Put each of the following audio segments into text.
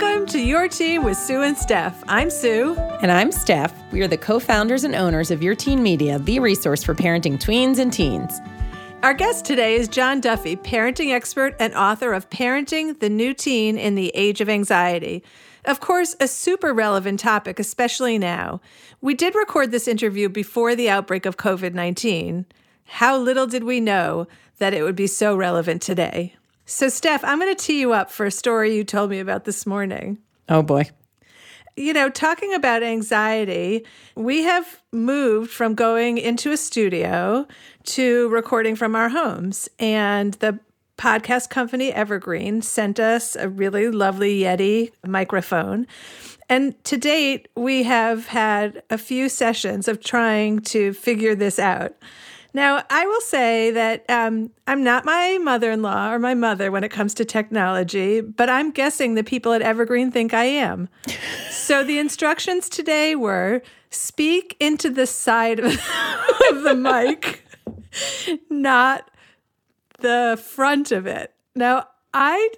Welcome to Your Teen with Sue and Steph. I'm Sue. And I'm Steph. We are the co founders and owners of Your Teen Media, the resource for parenting tweens and teens. Our guest today is John Duffy, parenting expert and author of Parenting the New Teen in the Age of Anxiety. Of course, a super relevant topic, especially now. We did record this interview before the outbreak of COVID 19. How little did we know that it would be so relevant today? So, Steph, I'm going to tee you up for a story you told me about this morning. Oh boy. You know, talking about anxiety, we have moved from going into a studio to recording from our homes. And the podcast company Evergreen sent us a really lovely Yeti microphone. And to date, we have had a few sessions of trying to figure this out. Now, I will say that um, I'm not my mother in law or my mother when it comes to technology, but I'm guessing the people at Evergreen think I am. so the instructions today were speak into the side of, the mic, not the front of it. Now, I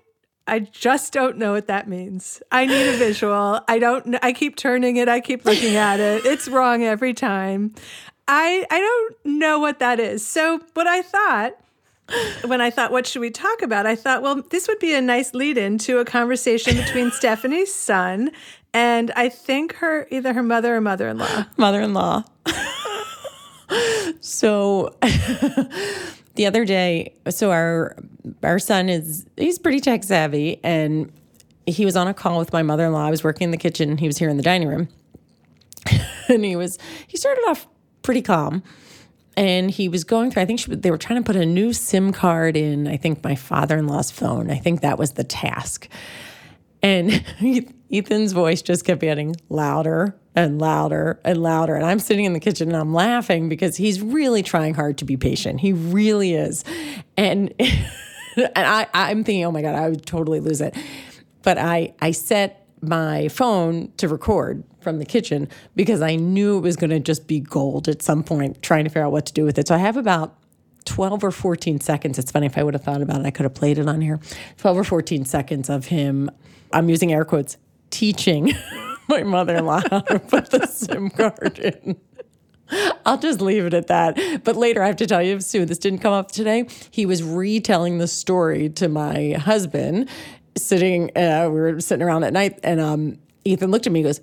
I just don't know what that means. I need a visual. I don't I keep turning it, I keep looking at it. It's wrong every time. I I don't know what that is. So what I thought when I thought, what should we talk about? I thought, well, this would be a nice lead in to a conversation between Stephanie's son and I think her either her mother or mother in law. Mother in law. so the other day, so our our son is he's pretty tech savvy and he was on a call with my mother in law. I was working in the kitchen, he was here in the dining room. and he was he started off pretty calm. And he was going through, I think she, they were trying to put a new SIM card in, I think, my father in law's phone. I think that was the task. And Ethan's voice just kept getting louder and louder and louder. And I'm sitting in the kitchen and I'm laughing because he's really trying hard to be patient. He really is. And and I, I'm thinking, oh my God, I would totally lose it. But I I set my phone to record from the kitchen because I knew it was going to just be gold at some point trying to figure out what to do with it. So I have about 12 or 14 seconds. It's funny if I would have thought about it, I could have played it on here. 12 or 14 seconds of him, I'm using air quotes, teaching my mother in law how to put the SIM card in. I'll just leave it at that. But later, I have to tell you, Sue, this didn't come up today. He was retelling the story to my husband, sitting, uh, we were sitting around at night, and um, Ethan looked at me and goes,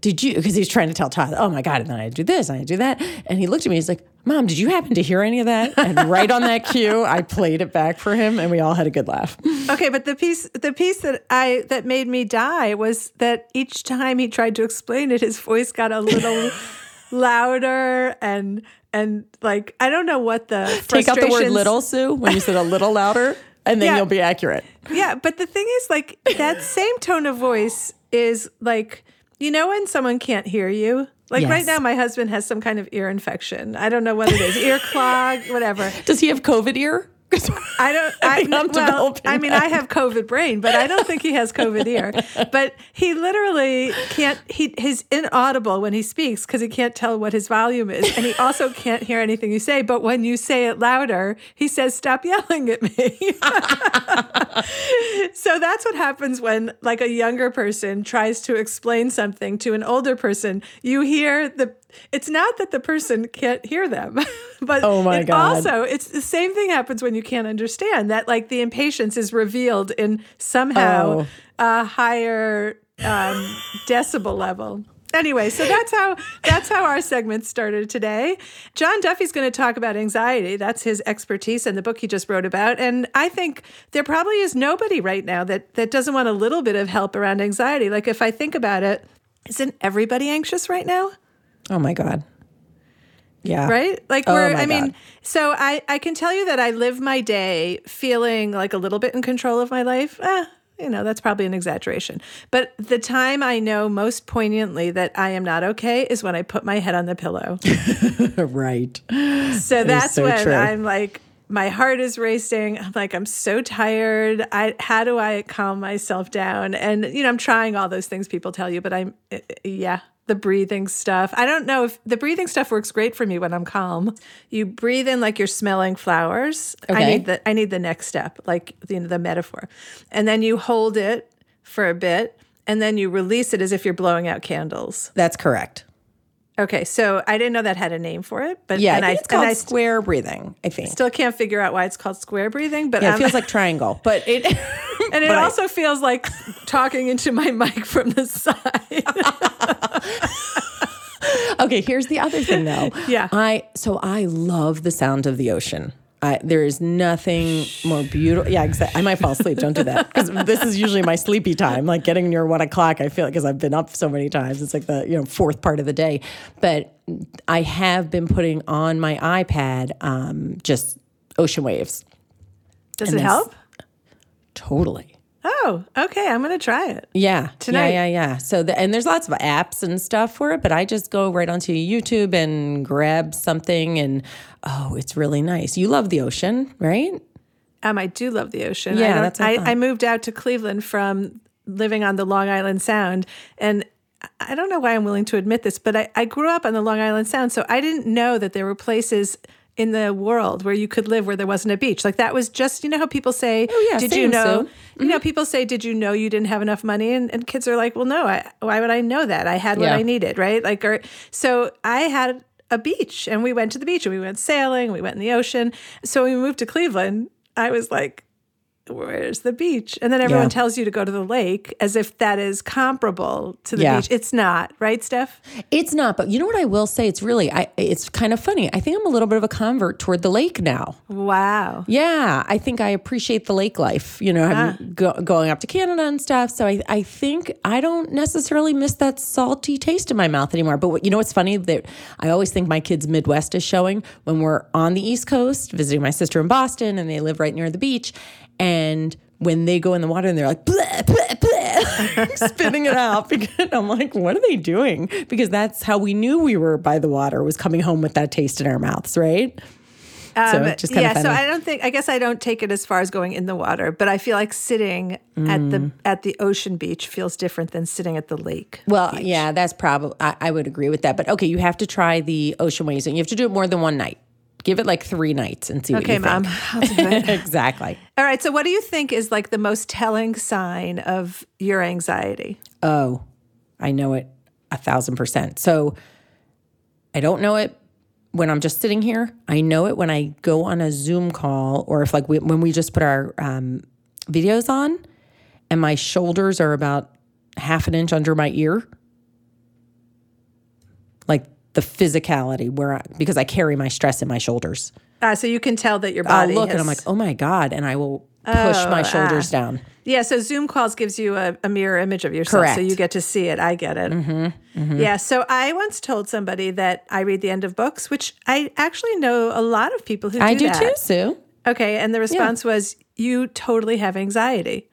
did you because he's trying to tell Tyler, oh my God, and then I do this and I do that. And he looked at me, he's like, Mom, did you happen to hear any of that? And right on that cue, I played it back for him and we all had a good laugh. Okay, but the piece the piece that I that made me die was that each time he tried to explain it, his voice got a little louder and and like I don't know what the take out the word little, Sue, when you said a little louder, and then yeah. you'll be accurate. Yeah, but the thing is, like that same tone of voice is like you know when someone can't hear you? Like yes. right now, my husband has some kind of ear infection. I don't know what it is, ear clog, whatever. Does he have COVID ear? I don't. I, I well, I mean, I have COVID brain, but I don't think he has COVID ear. But he literally can't. He he's inaudible when he speaks because he can't tell what his volume is, and he also can't hear anything you say. But when you say it louder, he says, "Stop yelling at me." so that's what happens when, like, a younger person tries to explain something to an older person. You hear the it's not that the person can't hear them, but oh my God. also it's the same thing happens when you can't understand that like the impatience is revealed in somehow oh. a higher um, decibel level. Anyway, so that's how that's how our segment started today. John Duffy's going to talk about anxiety. That's his expertise and the book he just wrote about. And I think there probably is nobody right now that that doesn't want a little bit of help around anxiety. Like if I think about it, isn't everybody anxious right now? Oh my God. Yeah. Right? Like oh we're I mean, so I I can tell you that I live my day feeling like a little bit in control of my life. Eh, you know, that's probably an exaggeration. But the time I know most poignantly that I am not okay is when I put my head on the pillow. right. So that's so when true. I'm like my heart is racing. I'm like, I'm so tired. I how do I calm myself down? And you know, I'm trying all those things people tell you, but I'm eh, eh, yeah, the breathing stuff. I don't know if the breathing stuff works great for me when I'm calm. You breathe in like you're smelling flowers. Okay. I need the I need the next step, like the the metaphor. And then you hold it for a bit, and then you release it as if you're blowing out candles. That's correct. Okay, so I didn't know that had a name for it, but Yeah, and I it's called I st- square breathing. I think. still can't figure out why it's called square breathing. But yeah, it um, feels like triangle, but it. and it but I- also feels like talking into my mic from the side. okay, here's the other thing though. Yeah. I so I love the sound of the ocean. I, there is nothing more beautiful. Yeah, exactly. I might fall asleep. Don't do that because this is usually my sleepy time. Like getting near one o'clock, I feel because I've been up so many times. It's like the you know fourth part of the day. But I have been putting on my iPad um, just ocean waves. Does And it help? Totally. Oh, okay. I'm going to try it. Yeah. Tonight. Yeah, yeah, yeah. So the, and there's lots of apps and stuff for it, but I just go right onto YouTube and grab something and oh, it's really nice. You love the ocean, right? Um, I do love the ocean. Yeah, I that's I I. I moved out to Cleveland from living on the Long Island Sound, and I don't know why I'm willing to admit this, but I, I grew up on the Long Island Sound, so I didn't know that there were places in the world where you could live where there wasn't a beach. Like that was just, you know how people say, Oh, yeah, did you know? Sue. You know, mm-hmm. people say, did you know you didn't have enough money? And, and kids are like, well, no, I, why would I know that? I had what Yeah. I needed, right? Like, or, so I had a beach and we went to the beach and we went sailing, we went in the ocean. So when we moved to Cleveland, I was like, where's the beach? And then everyone Yeah. tells you to go to the lake as if that is comparable to the Yeah. beach. It's not, right, Steph? It's not, but you know what I will say? It's really, I, it's kind of funny. I think I'm a little bit of a convert toward the lake now. Wow. Yeah, I think I appreciate the lake life, you know, having ah. go, going up to Canada and stuff. So I, I think I don't necessarily miss that salty taste in my mouth anymore. But what, you know what's funny? That I always think my kids' Midwest is showing when we're on the East Coast visiting my sister in Boston and they live right near the beach. And when they go in the water and they're like, bleh, bleh, bleh, spitting it out because I'm like, what are they doing? Because that's how we knew we were by the water was coming home with that taste in our mouths, right? so just yeah, funny. so I don't think I guess I don't take it as far as going in the water, but I feel like sitting at Mm. the at the ocean beach feels different than sitting at the lake. Well, yeah, that's probably, I, I would agree with that. But okay, you have to try the ocean waves and you have to do it more than one night. Give it like three nights and see what Okay, you mom. think. Do it. exactly. All right. So, what do you think is like the most telling sign of your anxiety? Oh, I know it a thousand percent. So I don't know it when I'm just sitting here. I know it when I go on a Zoom call or if like we, when we just put our um, videos on and my shoulders are about half an inch under my ear. Like the physicality where I, because I carry my stress in my shoulders. Uh, so you can tell that your body. I'll look and I'm like, oh my God. And I will push my Oh, shoulders ah. down. Yeah, so Zoom calls gives you a, a mirror image of yourself, so you get to see it. I get it. Mm-hmm, Yeah, so I once told somebody that I read the end of books, which I actually know a lot of people who do I do that. too, Sue. Okay, and the response was, "You totally have anxiety."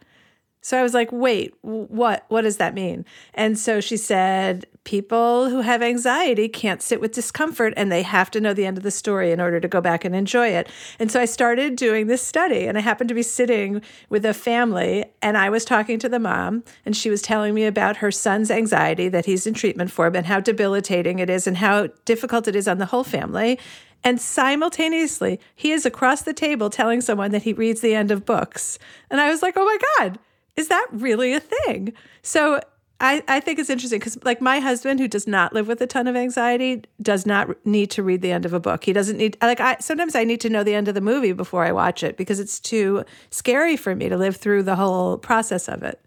So I was like, "Wait, what? What does that mean?" And so she said, "People who have anxiety can't sit with discomfort, and they have to know the end of the story in order to go back and enjoy it." And so I started doing this study, and I happened to be sitting with a family, and I was talking to the mom, and she was telling me about her son's anxiety that he's in treatment for, and how debilitating it is, and how difficult it is on the whole family. And simultaneously, he is across the table telling someone that he reads the end of books. And I was like, oh my God, is that really a thing? So I, I think it's interesting because, like, my husband, who does not live with a ton of anxiety, does not need to read the end of a book. He doesn't need, like, I sometimes I need to know the end of the movie before I watch it because it's too scary for me to live through the whole process of it.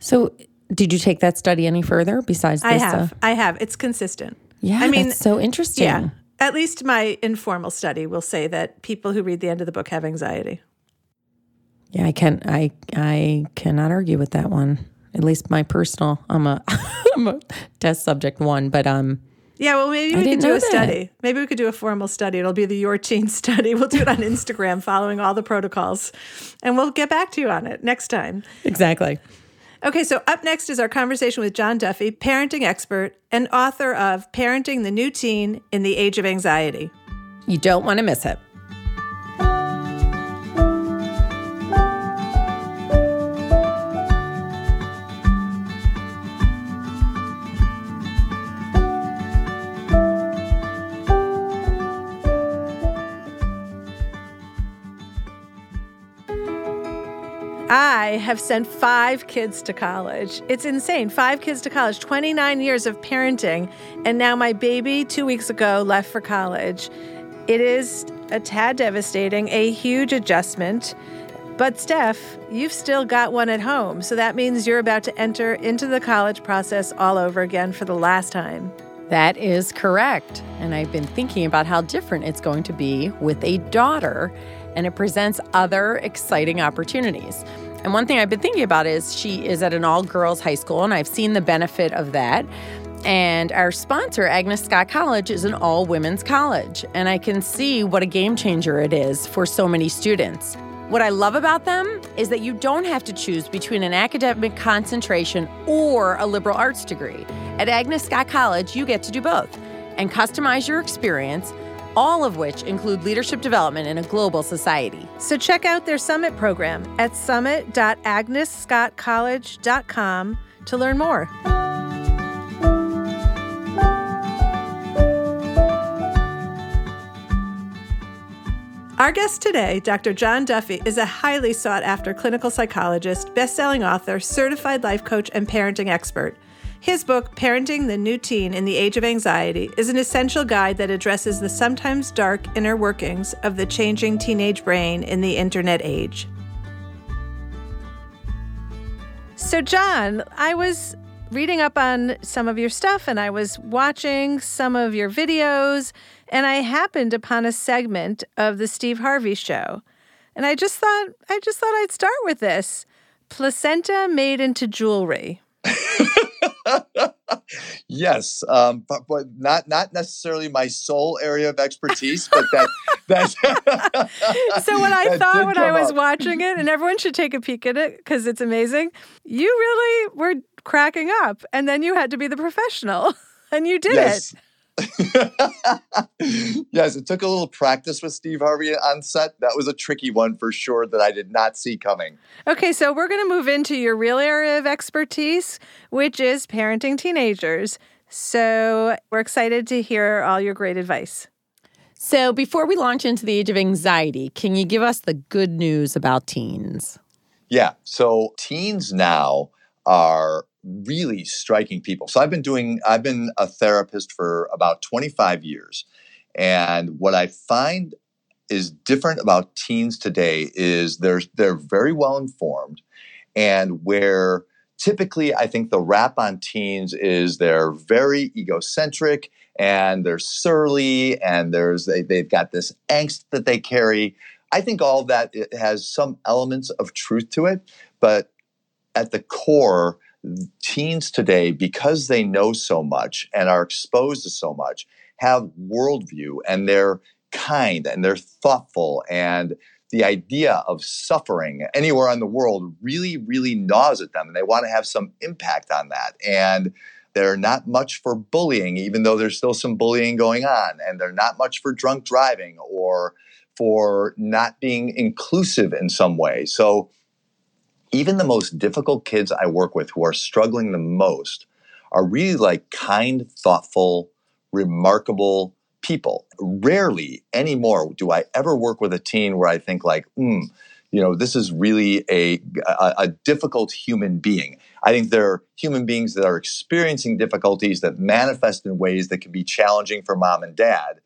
So, did you take that study any further besides this? I uh, have. I have. It's consistent. yeah, I mean, so interesting. Yeah. At least my informal study will say that people who read the end of the book have anxiety. Yeah, I can I I cannot argue with that one. At least my personal. I'm a I'm a test subject one, but um Yeah, well, maybe we could do a that. study. Maybe we could do a formal study. It'll be the Your Teen study. We'll do it on Instagram, following all the protocols, and we'll get back to you on it next time. exactly. Okay, so up next is our conversation with John Duffy, parenting expert and author of Parenting the New Teen in the Age of Anxiety. You don't want to miss it. I have sent five kids to college. It's insane. Five kids to college, 29 years of parenting. And now my baby, two weeks ago, left for college. It is a tad devastating, a huge adjustment. But, Steph, you've still got one at home. So that means you're about to enter into the college process all over again for the last time. That is correct. And I've been thinking about how different it's going to be with a daughter, and it presents other exciting opportunities. And one thing I've been thinking about is she is at an all girls high school, and I've seen the benefit of that. And our sponsor, Agnes Scott College, is an all women's college. And I can see what a game changer it is for so many students. What I love about them is that you don't have to choose between an academic concentration or a liberal arts degree. At Agnes Scott College, you get to do both and customize your experience, all of which include leadership development in a global society. So check out their summit program at summit.agnesscottcollege.com to learn more. Our guest today, Dr. John Duffy, is a highly sought after clinical psychologist, best selling author, certified life coach, and parenting expert. His book, Parenting the New Teen in the Age of Anxiety, is an essential guide that addresses the sometimes dark inner workings of the changing teenage brain in the internet age. So, John, I was reading up on some of your stuff and I was watching some of your videos and I happened upon a segment of the Steve Harvey show. And I just thought I just thought I'd start with this. Placenta made into jewelry. yes, um, but, but, not not necessarily my sole area of expertise, but that that's. so what I thought when I was up. watching it, and everyone should take a peek at it because it's amazing. You really were cracking up, and then you had to be the professional, and you did yes. it. yes, it took a little practice with Steve Harvey on set. That was a tricky one for sure that I did not see coming. Okay, so we're going to move into your real area of expertise, which is parenting teenagers. So we're excited to hear all your great advice. So before we launch into the age of anxiety, can you give us the good news about teens? Yeah, so teens now are really striking people. So I've been doing, I've been a therapist for about 25 years. And what I find is different about teens today is they're, they're very well informed. And where typically I think the rap on teens is they're very egocentric and they're surly and there's they, they've got this angst that they carry. I think all that has some elements of truth to it, but at the core, teens today, because they know so much and are exposed to so much, have worldview and they're kind and they're thoughtful and the idea of suffering anywhere in the world really, really gnaws at them and they want to have some impact on that. And they're not much for bullying, even though there's still some bullying going on. And they're not much for drunk driving or for not being inclusive in some way. So even the most difficult kids I work with who are struggling the most are really like kind, thoughtful, remarkable people. Rarely anymore do I ever work with a teen where I think like, hmm, you know, this is really a, a, a difficult human being. I think they're human beings that are experiencing difficulties that manifest in ways that can be challenging for mom and dad.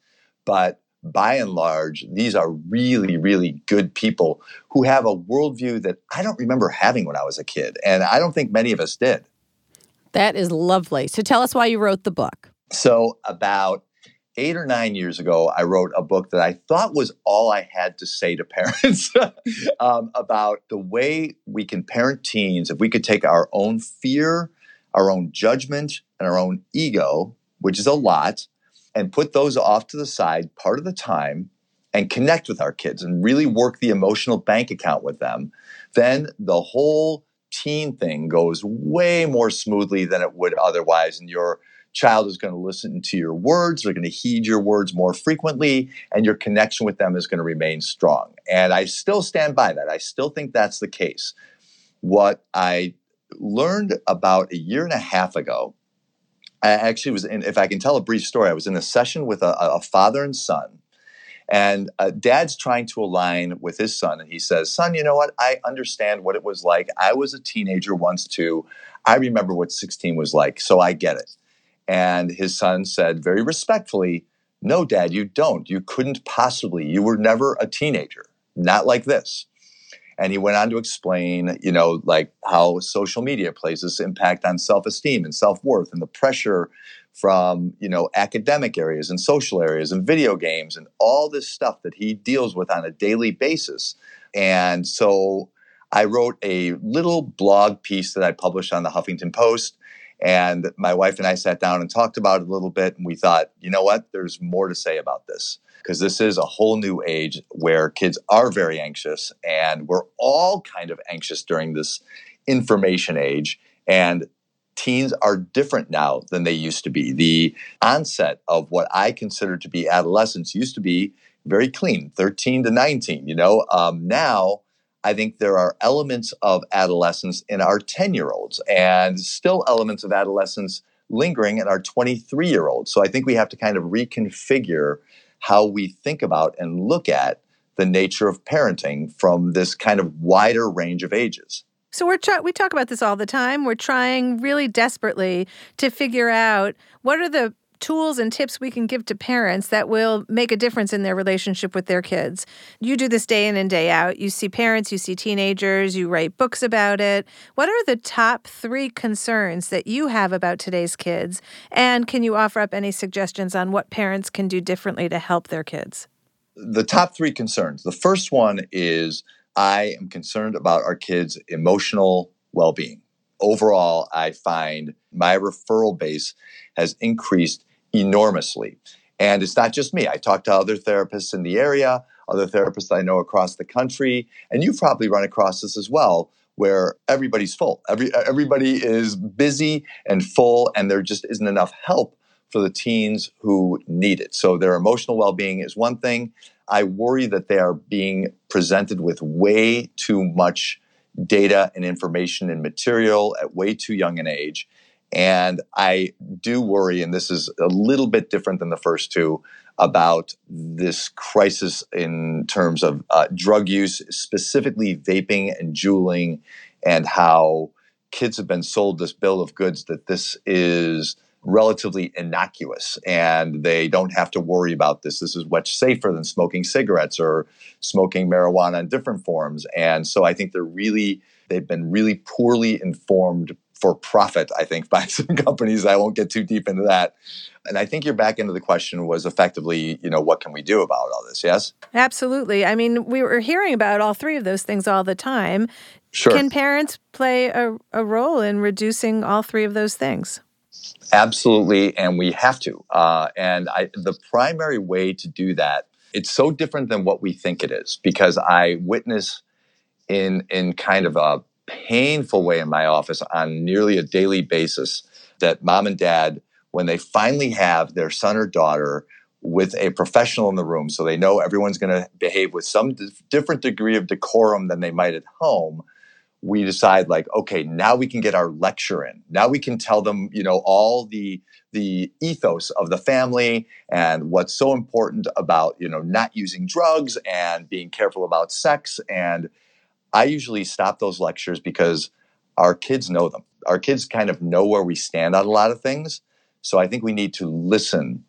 But by and large, these are really, really good people who have a worldview that I don't remember having when I was a kid. And I don't think many of us did. That is lovely. So tell us why you wrote the book. So, about eight or nine years ago, I wrote a book that I thought was all I had to say to parents um, about the way we can parent teens if we could take our own fear, our own judgment, and our own ego, which is a lot, and put those off to the side part of the time and connect with our kids and really work the emotional bank account with them, then the whole teen thing goes way more smoothly than it would otherwise. And your child is going to listen to your words, they're going to heed your words more frequently, and your connection with them is going to remain strong. And I still stand by that. I still think that's the case. What I learned about a year and a half ago I actually was in, if I can tell a brief story, I was in a session with a, a father and son. And uh, dad's trying to align with his son. And he says, Son, you know what? I understand what it was like. I was a teenager once too. I remember what 16 was like. So I get it. And his son said very respectfully, No, dad, you don't. You couldn't possibly. You were never a teenager. Not like this. And he went on to explain, you know, like how social media plays this impact on self-esteem and self-worth and the pressure from, you know, academic areas and social areas and video games and all this stuff that he deals with on a daily basis. And so I wrote a little blog piece that I published on the Huffington Post. And my wife and I sat down and talked about it a little bit. And we thought, you know what? There's more to say about this because this is a whole new age where kids are very anxious and we're all kind of anxious during this information age. And teens are different now than they used to be. The onset of what i consider to be adolescence used to be very clean 13 to 19 you know? Um, now i think there are elements of adolescence in our 10 year olds and still elements of adolescence lingering in our 23 year olds so i think we have to kind of reconfigure how we think about and look at the nature of parenting from this kind of wider range of ages. So we're try- we talk about this all the time. We're trying really desperately to figure out what are the tools and tips we can give to parents that will make a difference in their relationship with their kids. You do this day in and day out. You see parents, you see teenagers, you write books about it. What are the top three concerns that you have about today's kids? And can you offer up any suggestions on what parents can do differently to help their kids? The top three concerns. The first one is I am concerned about our kids' emotional well being overall, I find my referral base has increased enormously. And it's not just me. I talk to other therapists in the area, other therapists I know across the country, and you've probably run across this as well, where everybody's full. Every everybody is busy and full, and there just isn't enough help for the teens who need it. So their emotional well-being is one thing. I worry that they are being presented with way too much data and information and material at way too young an age. And I do worry, and this is a little bit different than the first two, about this crisis in terms of uh, drug use, specifically vaping and juuling, and how kids have been sold this bill of goods that this is relatively innocuous and they don't have to worry about this. This is much safer than smoking cigarettes or smoking marijuana in different forms. And so I think they're really, they've been really poorly informed for profit, I think, by some companies. I won't get too deep into that. And I think your back end of the question was effectively, you know, what can we do about all this? Yes? Absolutely. I mean, we were hearing about all three of those things all the time. Sure. Can parents play a, a role in reducing all three of those things? Absolutely, and we have to. Uh, and I, the primary way to do that, it's so different than what we think it is because I witness in in kind of a painful way in my office on nearly a daily basis that mom and dad, when they finally have their son or daughter with a professional in the room, so they know everyone's going to behave with some d- different degree of decorum than they might at home, we decide like, okay, now we can get our lecture in. Now we can tell them, you know, all the the ethos of the family and what's so important about you know not using drugs and being careful about sex and I usually stop those lectures because our kids know them. Our kids kind of know where we stand on a lot of things. So I think we need to listen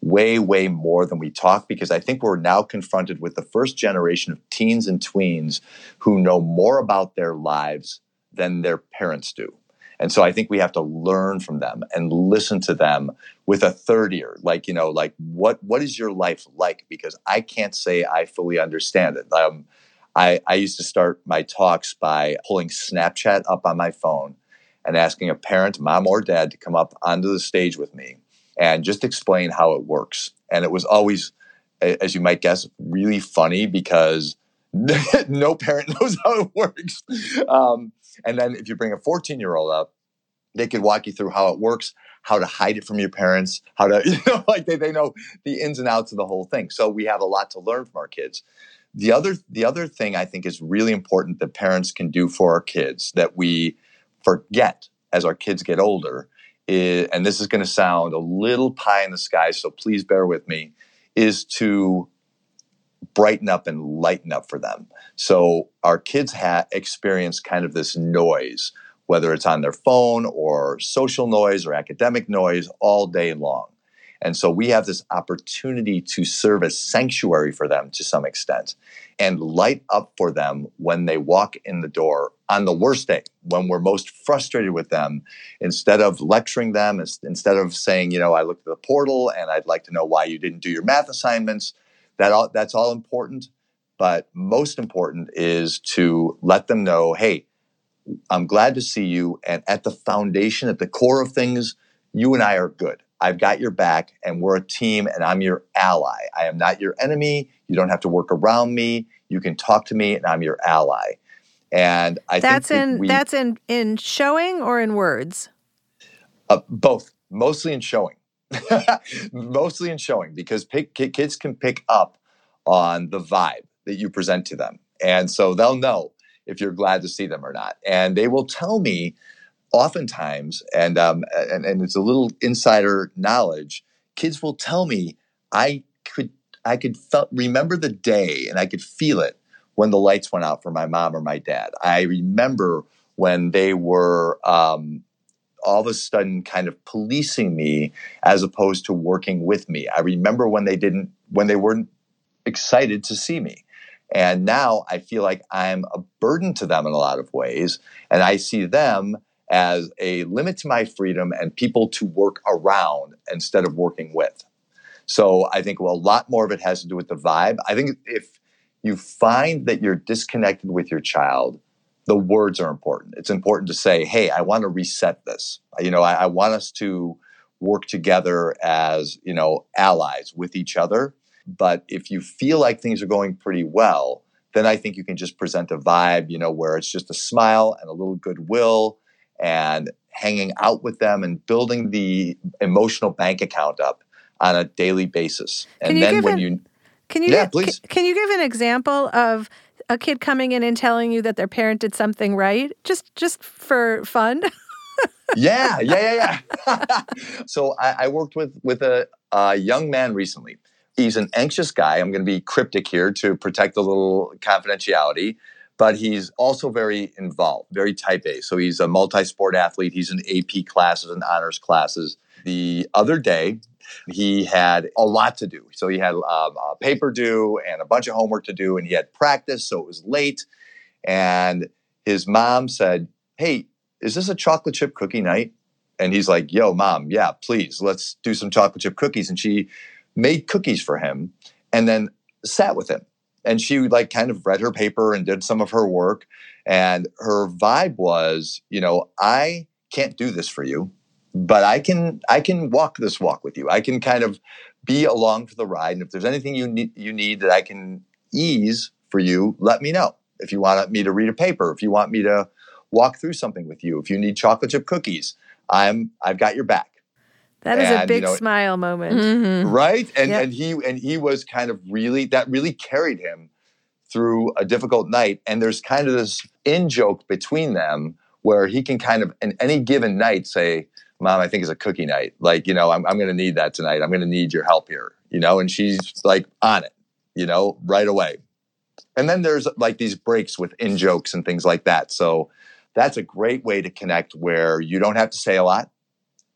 way, way more than we talk because I think we're now confronted with the first generation of teens and tweens who know more about their lives than their parents do. And so I think we have to learn from them and listen to them with a third ear. Like, you know, like what what is your life like? Because I can't say I fully understand it. Um, I, I used to start my talks by pulling Snapchat up on my phone and asking a parent, mom or dad, to come up onto the stage with me and just explain how it works. And it was always, as you might guess, really funny because no parent knows how it works. Um, and then if you bring a 14 year old up, they could walk you through how it works, how to hide it from your parents, how to, you know, like they, they know the ins and outs of the whole thing. So we have a lot to learn from our kids. The other the other thing I think is really important that parents can do for our kids that we forget as our kids get older is, and this is going to sound a little pie in the sky, so please bear with me, is to brighten up and lighten up for them. So our kids ha- experience kind of this noise, whether it's on their phone or social noise or academic noise all day long. And so we have this opportunity to serve as sanctuary for them to some extent and light up for them when they walk in the door on the worst day, when we're most frustrated with them. Instead of lecturing them, instead of saying, you know, I looked at the portal and I'd like to know why you didn't do your math assignments, that all, that's all important. But most important is to let them know, hey, I'm glad to see you. And at the foundation, at the core of things, you and I are good. I've got your back and we're a team and I'm your ally. I am not your enemy. You don't have to work around me. You can talk to me and I'm your ally. And I that's think in we, that's in in showing or in words. Uh, both, mostly in showing, mostly in showing because pick, kids can pick up on the vibe that you present to them, and so they'll know if you're glad to see them or not, and they will tell me oftentimes, and, um, and, and it's a little insider knowledge. Kids will tell me, I could, I could felt, remember the day, and I could feel it when the lights went out for my mom or my dad. I remember when they were um, all of a sudden kind of policing me as opposed to working with me. I remember when they didn't, when they weren't excited to see me. And now I feel like I'm a burden to them in a lot of ways. And I see them as a limit to my freedom and people to work around instead of working with. So I think well, a lot more of it has to do with the vibe. I think if you find that you're disconnected with your child, the words are important. It's important to say, hey, I want to reset this. You know, I, I want us to work together as, you know, allies with each other. But if you feel like things are going pretty well, then I think you can just present a vibe, you know, where it's just a smile and a little goodwill and hanging out with them and building the emotional bank account up on a daily basis. And then when an, you can you yeah, give, please. Can, can you give an example of a kid coming in and telling you that their parent did something right just just for fun? yeah, yeah, yeah, yeah. so I, I, worked with with a, a young man recently. He's an anxious guy. I'm going to be cryptic here to protect a little confidentiality but he's also very involved, very type A. So he's a multi sport athlete. He's in AP classes and honors classes. The other day, he had a lot to do. So he had um, a paper due and a bunch of homework to do, and he had practice, so it was late. And his mom said, Hey, is this a chocolate chip cookie night? And he's like, Yo, mom, yeah, please, let's do some chocolate chip cookies. And she made cookies for him and then sat with him and she like kind of read her paper and did some of her work and her vibe was you know i can't do this for you but i can i can walk this walk with you. I can kind of be along for the ride and if there's anything you need you need that i can ease for you let me know. If you want me to read a paper if you want me to walk through something with you if you need chocolate chip cookies i'm i've got your back that is and, a big you know, smile moment. Mm-hmm. Right? And yep. and he and he was kind of really that really carried him through a difficult night. And there's kind of this in joke between them where he can kind of in any given night say, Mom, I think it's a cookie night. Like, you know, I'm I'm gonna need that tonight. I'm gonna need your help here. You know, and she's like on it, you know, right away. And then there's like these breaks with in jokes and things like that. So that's a great way to connect where you don't have to say a lot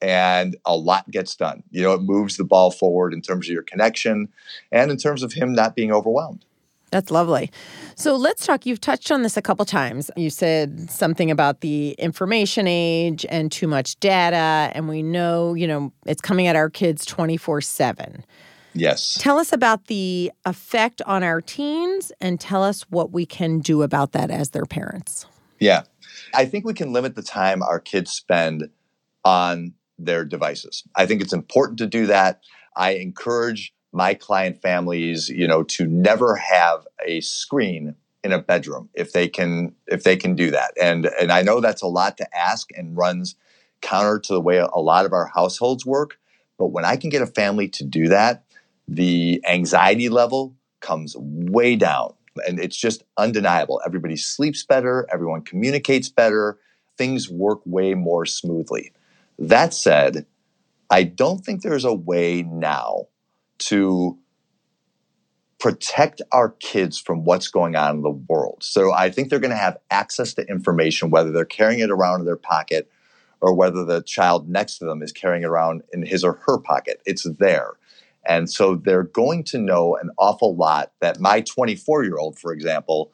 and a lot gets done. You know, it moves the ball forward in terms of your connection and in terms of him not being overwhelmed. That's lovely. So let's talk. You've touched on this a couple times. You said something about the information age and too much data. And we know, you know, it's coming at our kids 24 7. Yes. Tell us about the effect on our teens and tell us what we can do about that as their parents. Yeah. I think we can limit the time our kids spend on their devices. I think it's important to do that. I encourage my client families, you know, to never have a screen in a bedroom if they can if they can do that. And and I know that's a lot to ask and runs counter to the way a lot of our households work, but when I can get a family to do that, the anxiety level comes way down. And it's just undeniable. Everybody sleeps better, everyone communicates better, things work way more smoothly. That said, I don't think there's a way now to protect our kids from what's going on in the world. So I think they're going to have access to information, whether they're carrying it around in their pocket or whether the child next to them is carrying it around in his or her pocket. It's there. And so they're going to know an awful lot that my 24 year old, for example,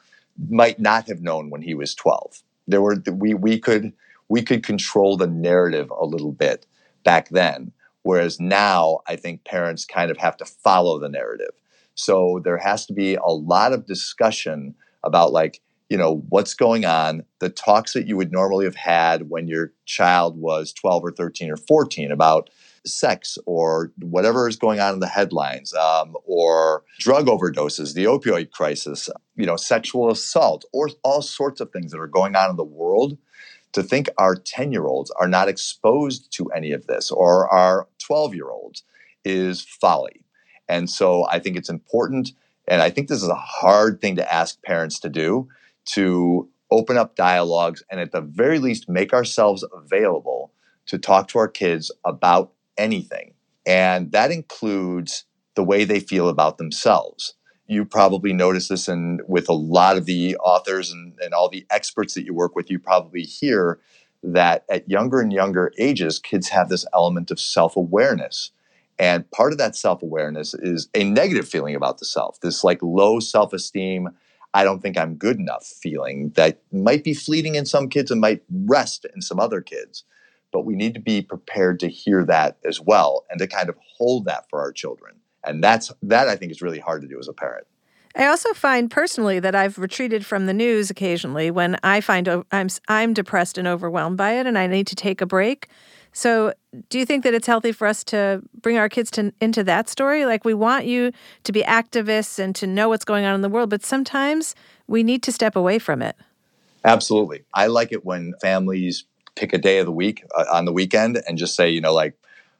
might not have known when he was 12. There were we we could we could control the narrative a little bit back then, whereas now I think parents kind of have to follow the narrative. So there has to be a lot of discussion about like you know what's going on the talks that you would normally have had when your child was 12 or 13 or 14 about sex or whatever is going on in the headlines um, or drug overdoses the opioid crisis you know sexual assault or all sorts of things that are going on in the world to think our 10 year olds are not exposed to any of this or our 12 year olds is folly and so i think it's important and i think this is a hard thing to ask parents to do to open up dialogues and at the very least make ourselves available to talk to our kids about anything. And that includes the way they feel about themselves. You probably notice this and with a lot of the authors and, and all the experts that you work with, you probably hear that at younger and younger ages, kids have this element of self-awareness. And part of that self-awareness is a negative feeling about the self, this like low self-esteem, I don't think I'm good enough feeling that might be fleeting in some kids and might rest in some other kids. But we need to be prepared to hear that as well and to kind of hold that for our children. And that's that I think is really hard to do as a parent. I also find personally that I've retreated from the news occasionally when I find I'm I'm depressed and overwhelmed by it and I need to take a break. So, do you think that it's healthy for us to bring our kids to, into that story? Like, we want you to be activists and to know what's going on in the world, but sometimes we need to step away from it. Absolutely. I like it when families pick a day of the week uh, on the weekend and just say, you know, like,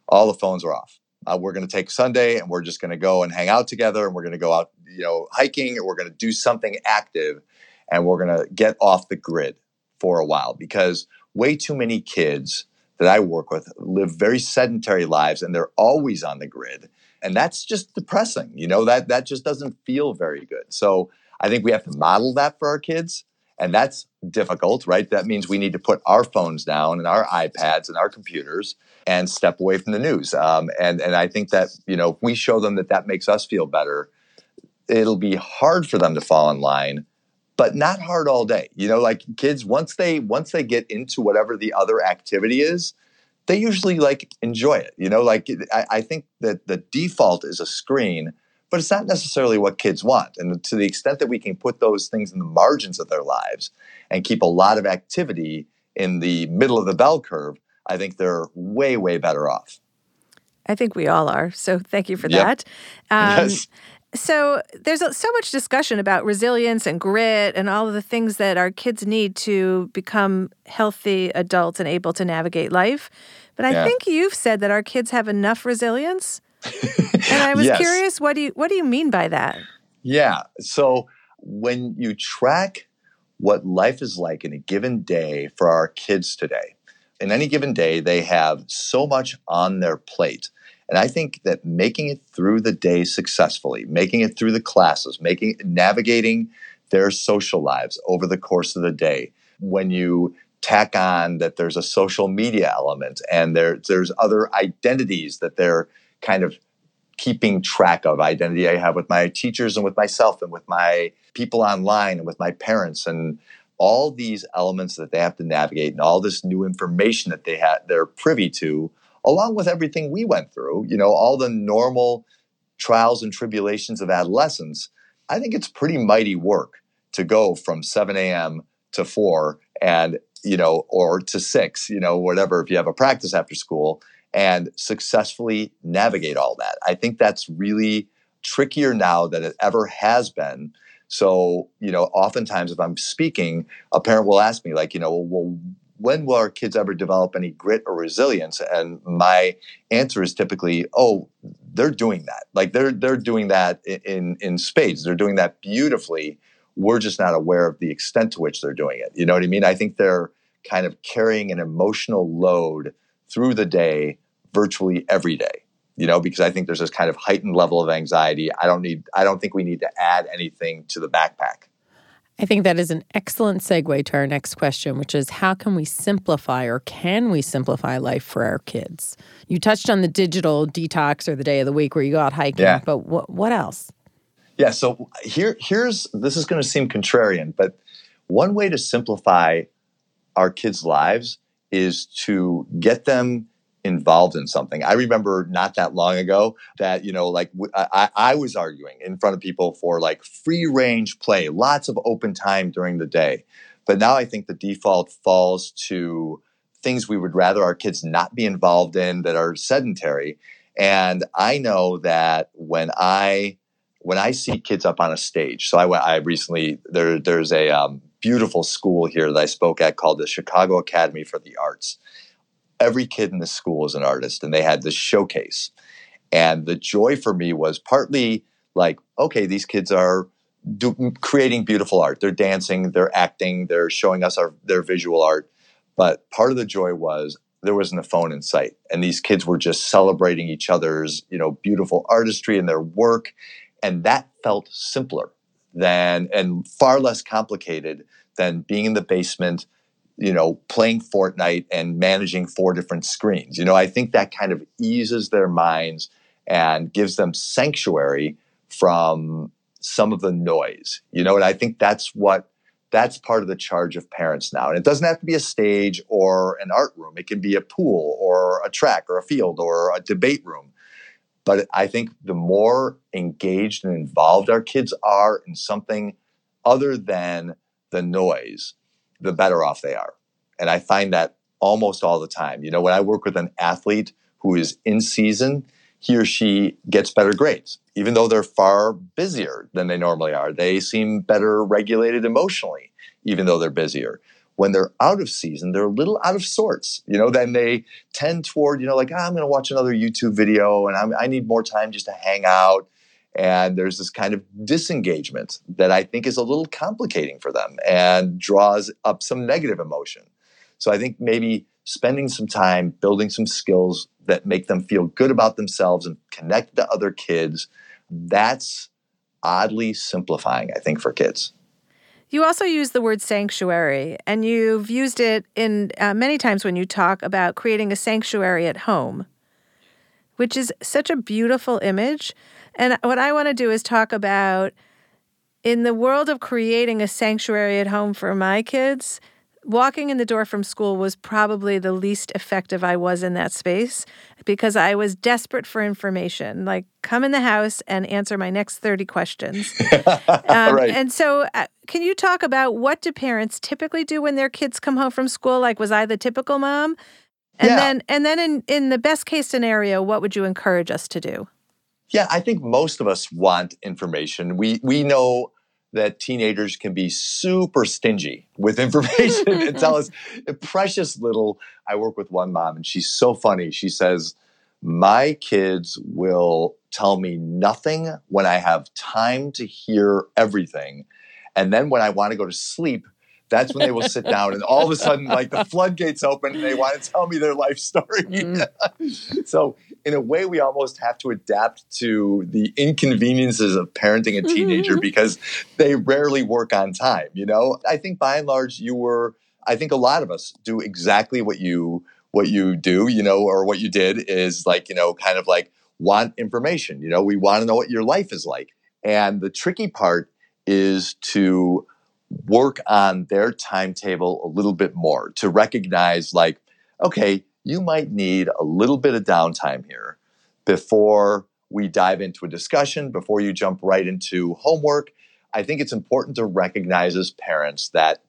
all the phones are off. Uh, we're going to take Sunday and we're just going to go and hang out together and we're going to go out, you know, hiking or we're going to do something active and we're going to get off the grid for a while because way too many kids that I work with live very sedentary lives and they're always on the grid. And that's just depressing. You know, that that just doesn't feel very good. So I think we have to model that for our kids. And that's difficult, right? That means we need to put our phones down and our iPads and our computers and step away from the news. Um, and and I think that you know, if we show them that that makes us feel better, it'll be hard for them to fall in line but not hard all day. You know, like kids once they once they get into whatever the other activity is, they usually like enjoy it. You know, like I, I think that the default is a screen, but it's not necessarily what kids want. And to the extent that we can put those things in the margins of their lives and keep a lot of activity in the middle of the bell curve, I think they're way, way better off. I think we all are. So thank you for yep. that. Um, yes. So there's so much discussion about resilience and grit and all of the things that our kids need to become healthy adults and able to navigate life. But I yeah. think you've said that our kids have enough resilience. and I was yes. curious what do you what do you mean by that? Yeah. So when you track what life is like in a given day for our kids today, in any given day they have so much on their plate. And I think that making it through the day successfully, making it through the classes, making navigating their social lives over the course of the day, when you tack on that there's a social media element and there, there's other identities that they're kind of keeping track of identity I have with my teachers and with myself and with my people online and with my parents and all these elements that they have to navigate and all this new information that they have they're privy to along with everything we went through, you know, all the normal trials and tribulations of adolescence, I think it's pretty mighty work to go from 7 a.m. to 4 and, you know, or to 6, you know, whatever, if you have a practice after school and successfully navigate all that. I think that's really trickier now than it ever has been. So, you know, oftentimes if I'm speaking, a parent will ask me, like, you know, well, when will our kids ever develop any grit or resilience? And my answer is typically, oh, they're doing that. Like they're they're doing that in in spades. They're doing that beautifully. We're just not aware of the extent to which they're doing it. You know what I mean? I think they're kind of carrying an emotional load through the day virtually every day. You know, because I think there's this kind of heightened level of anxiety. I don't need, I don't think we need to add anything to the backpack. I think that is an excellent segue to our next question, which is how can we simplify or can we simplify life for our kids? You touched on the digital detox or the day of the week where you go out hiking, yeah. but what what else? Yeah, so here here's this is going to seem contrarian, but one way to simplify our kids' lives is to get them involved in something. I remember not that long ago that, you know, like I, I was arguing in front of people for like free range play, lots of open time during the day. But now I think the default falls to things we would rather our kids not be involved in that are sedentary. And I know that when I when I see kids up on a stage, so I, I recently there there's a um, beautiful school here that I spoke at called the Chicago Academy for the Arts, every kid in the school is an artist and they had this showcase. And the joy for me was partly like okay these kids are do, creating beautiful art. They're dancing they're acting they're showing us our, their visual art. But part of the joy was there wasn't a phone in sight and these kids were just celebrating each other's you know beautiful artistry and their work. And that felt simpler than and far less complicated than being in the basement you know, playing Fortnite and managing four different screens. You know, I think that kind of eases their minds and gives them sanctuary from some of the noise. You know, and I think that's what that's part of the charge of parents now. And it doesn't have to be a stage or an art room. It can be a pool or a track or a field or a debate room. But I think the more engaged and involved our kids are in something other than the noise, the better off they are. And I find that almost all the time. You know, when I work with an athlete who is in season, he or she gets better grades, even though they're far busier than they normally are. They seem better regulated emotionally, even though they're busier. When they're out of season, they're a little out of sorts. You know, then they tend toward, you know, like, ah, I'm going to watch another YouTube video and I'm, I need more time just to hang out and there's this kind of disengagement that I think is a little complicating for them and draws up some negative emotion. So I think maybe spending some time building some skills that make them feel good about themselves and connect to other kids, that's oddly simplifying, I think, for kids. You also use the word sanctuary, and you've used it in uh, many times when you talk about creating a sanctuary at home, which is such a beautiful image. And what I want to do is talk about in the world of creating a sanctuary at home for my kids, walking in the door from school was probably the least effective I was in that space because I was desperate for information. Like, come in the house and answer my next 30 questions. um, right. And so, uh, can you talk about what do parents typically do when their kids come home from school? Like, was I the typical mom? And yeah. then, and then in, in the best case scenario, what would you encourage us to do? Yeah, I think most of us want information. We we know that teenagers can be super stingy with information and tell us precious little. I work with one mom and she's so funny. She says, "My kids will tell me nothing when I have time to hear everything, and then when I want to go to sleep, that's when they will sit down and all of a sudden like the floodgates open and they want to tell me their life story mm. so in a way we almost have to adapt to the inconveniences of parenting a teenager mm-hmm. because they rarely work on time you know? I think by and large you were i think a lot of us do exactly what you what you do you know or what you did is like you know kind of like want information you know? We want to know what your life is like. And the tricky part is to work on their timetable a little bit more to recognize like okay you might need a little bit of downtime here before we dive into a discussion before you jump right into homework. I think it's important to recognize as parents that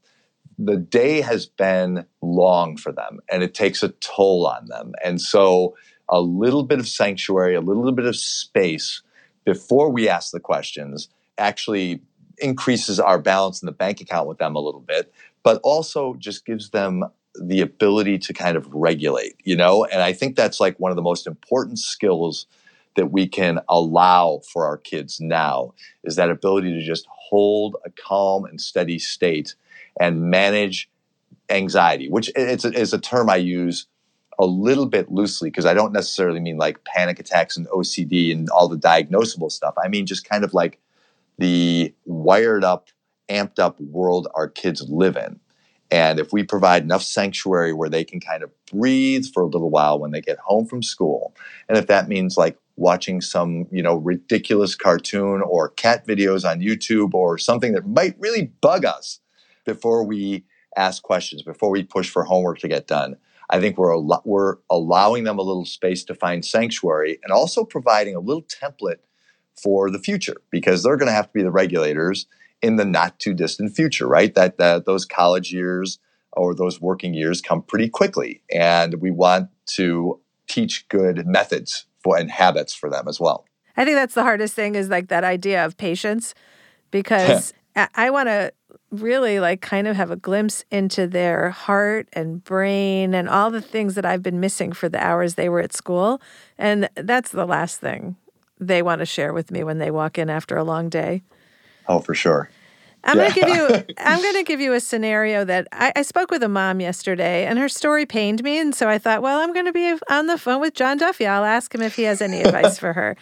the day has been long for them and it takes a toll on them. And so a little bit of sanctuary a little bit of space before we ask the questions actually increases our balance in the bank account with them a little bit, but also just gives them the ability to kind of regulate, you know? And I think that's like one of the most important skills that we can allow for our kids now is that ability to just hold a calm and steady state and manage anxiety, which it's a, is a term I use a little bit loosely because I don't necessarily mean like panic attacks and OCD and all the diagnosable stuff. I mean just kind of like the wired up, amped up world our kids live in. And if we provide enough sanctuary where they can kind of breathe for a little while when they get home from school, and if that means like watching some, you know, ridiculous cartoon or cat videos on YouTube or something that might really bug us before we ask questions, before we push for homework to get done, I think we're al- we're allowing them a little space to find sanctuary and also providing a little template for the future because they're going to have to be the regulators in the not too distant future, right? That that those college years or those working years come pretty quickly, and we want to teach good methods for and habits for them as well. I think that's the hardest thing is like that idea of patience because I, I want to really like kind of have a glimpse into their heart and brain and all the things that I've been missing for the hours they were at school. And that's the last thing they want to share with me when they walk in after a long day. Oh, for sure. I'm yeah. gonna give you I'm gonna give you a scenario that I, I, spoke with a mom yesterday and her story pained me and so I thought, well, I'm gonna be on the phone with John Duffy. I'll ask him if he has any advice for her.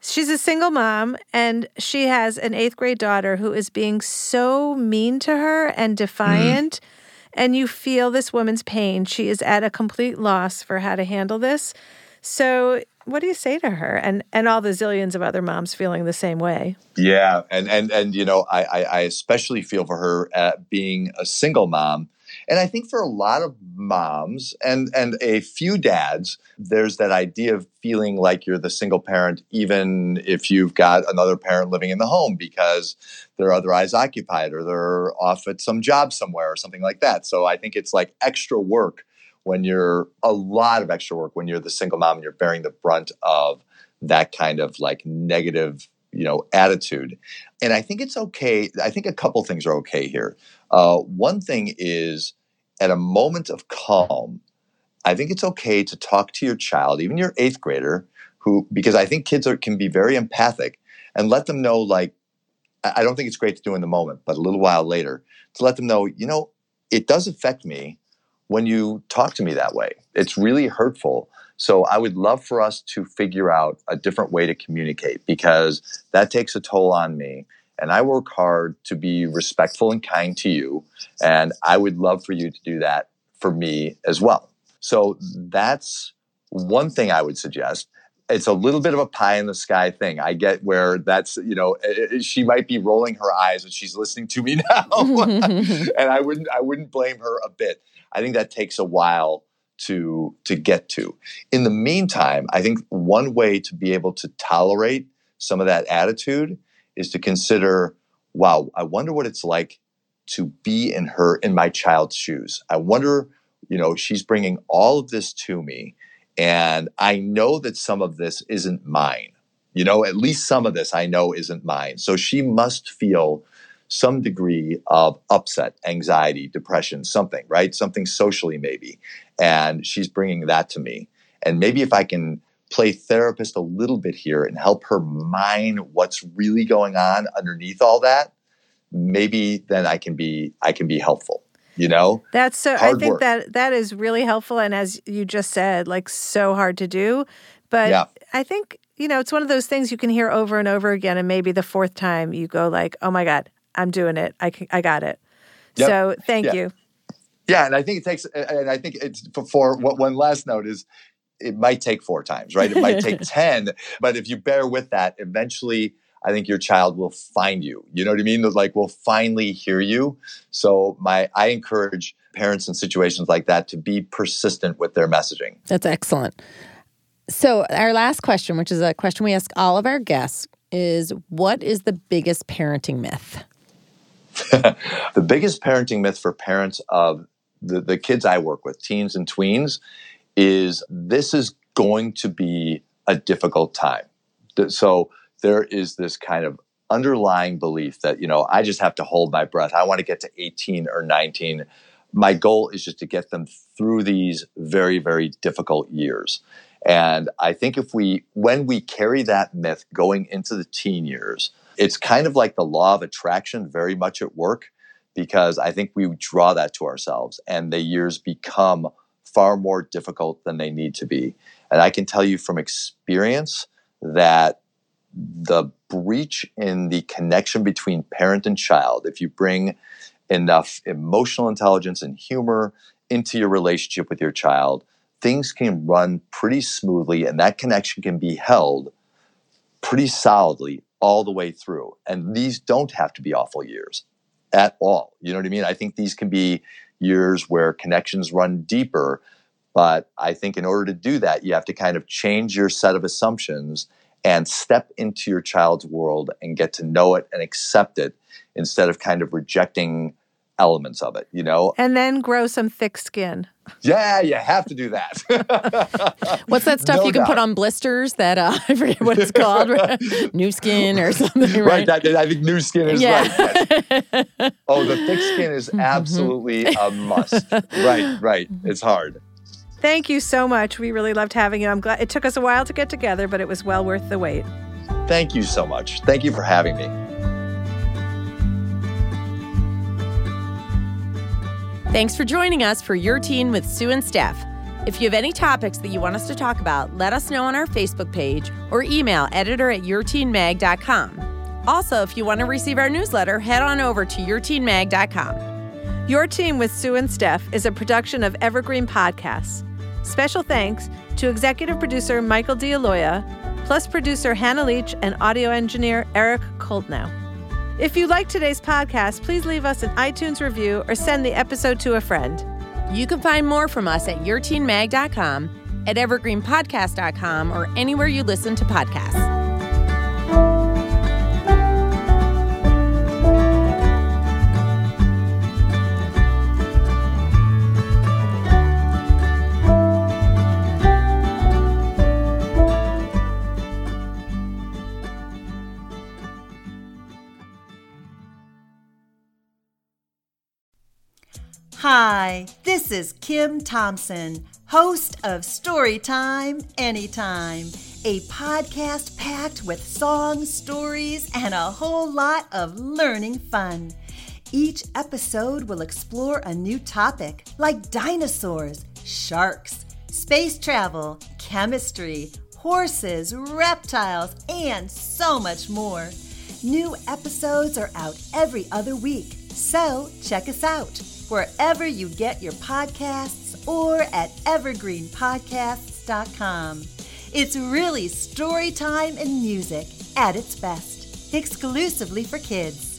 She's a single mom and she has an eighth grade daughter who is being so mean to her and defiant. Mm. And you feel this woman's pain. She is at a complete loss for how to handle this. So, what do you say to her and and all the zillions of other moms feeling the same way? Yeah, and and and you know, I I, especially feel for her at being a single mom and I think for a lot of moms and and a few dads, there's that idea of feeling like you're the single parent, even if you've got another parent living in the home because they're otherwise occupied or they're off at some job somewhere or something like that. So I think it's like extra work when you're a lot of extra work when you're the single mom and you're bearing the brunt of that kind of like negative you know attitude. And i think it's okay i think a couple things are okay here. Uh, one thing is at a moment of calm, I think it's okay to talk to your child, even your eighth grader, who, because I think kids are, can be very empathic, and let them know, like, I don't think it's great to do in the moment, but a little while later, to let them know, you know, it does affect me when you talk to me that way. It's really hurtful. So I would love for us to figure out a different way to communicate because that takes a toll on me and I work hard to be respectful and kind to you. And I would love for you to do that for me as well. So that's one thing I would suggest. It's a little bit of a pie in the sky thing. I get where that's, you know, eh, eh, eh, she might be rolling her eyes and she's listening to me now. and I wouldn't I wouldn't blame her a bit. I think that takes a while to to get to. In the meantime, I think one way to be able to tolerate some of that attitude is to consider wow i wonder what it's like to be in her in my child's shoes i wonder you know she's bringing all of this to me and i know that some of this isn't mine. You know at least some of this i know isn't mine. So she must feel some degree of upset anxiety depression something right? Something socially maybe. And she's bringing that to me. And maybe if i can play therapist a little bit here and help her mine what's really going on underneath all that, maybe then I can be I can be helpful. You know? That's so hard I think work. that that is really helpful and as you just said, like so hard to do. But yeah. I think, you know, it's one of those things you can hear over and over again and maybe the fourth time you go like, "Oh my god, I'm doing it. I I got it." Yep. So, thank yeah. you. Yeah, and I think it takes, and I think it's for, for one last note is it might take four times, right? It might take 10, but if you bear with that, eventually I think your child will find you. You know what I mean? Like will finally hear you. So my I encourage parents in situations like that to be persistent with their messaging. That's excellent. So our last question, which is a question we ask all of our guests, is what is the biggest parenting myth? the biggest parenting myth for parents of the, the kids I work with, teens and tweens, is this is going to be a difficult time. So there is this kind of underlying belief that, you know, I just have to hold my breath. I want to get to 18 or 19. My goal is just to get them through these very, very difficult years. And I think if we, when we carry that myth going into the teen years, it's kind of like the law of attraction very much at work because I think we draw that to ourselves and the years become far more difficult than they need to be. And I can tell you from experience that the breach in the connection between parent and child, if you bring enough emotional intelligence and humor into your relationship with your child, things can run pretty smoothly and that connection can be held pretty solidly all the way through. And these don't have to be awful years at all. You know what I mean? I think these can be years where connections run deeper. But I think in order to do that, you have to kind of change your set of assumptions and step into your child's world and get to know it and accept it instead of kind of rejecting elements of it, you know? And then grow some thick skin. Yeah, you have to do that. What's that stuff No you can put on blisters that uh, I forget what it's called, new skin or something, right. right? That, I think new skin is Yeah. right. yes. Oh, the thick skin is absolutely a must. Right, right. It's hard. Thank you so much. We really loved having you. I'm glad it took us a while to get together, but it was well worth the wait. Thank you so much. Thank you for having me. Thanks for joining us for Your Teen with Sue and Steph. If you have any topics that you want us to talk about, let us know on our Facebook page or email editor at yourteenmag.com. Also, if you want to receive our newsletter, head on over to yourteenmag.com. Your Teen with Sue and Steph is a production of Evergreen Podcasts. Special thanks to executive producer Michael D'Aloia, plus producer Hannah Leach and audio engineer Eric Koltnow. If you like today's podcast, please leave us an iTunes review or send the episode to a friend. You can find more from us at yourteenmag.com, at evergreenpodcast.com, or anywhere you listen to podcasts. Hi, this is Kim Thompson, host of Storytime Anytime, a podcast packed with songs, stories, and a whole lot of learning fun. Each episode will explore a new topic like dinosaurs, sharks, space travel, chemistry, horses, reptiles, and so much more. New episodes are out every other week, so check us out wherever you get your podcasts or at evergreenpodcasts.com. It's really story time and music at its best, exclusively for kids.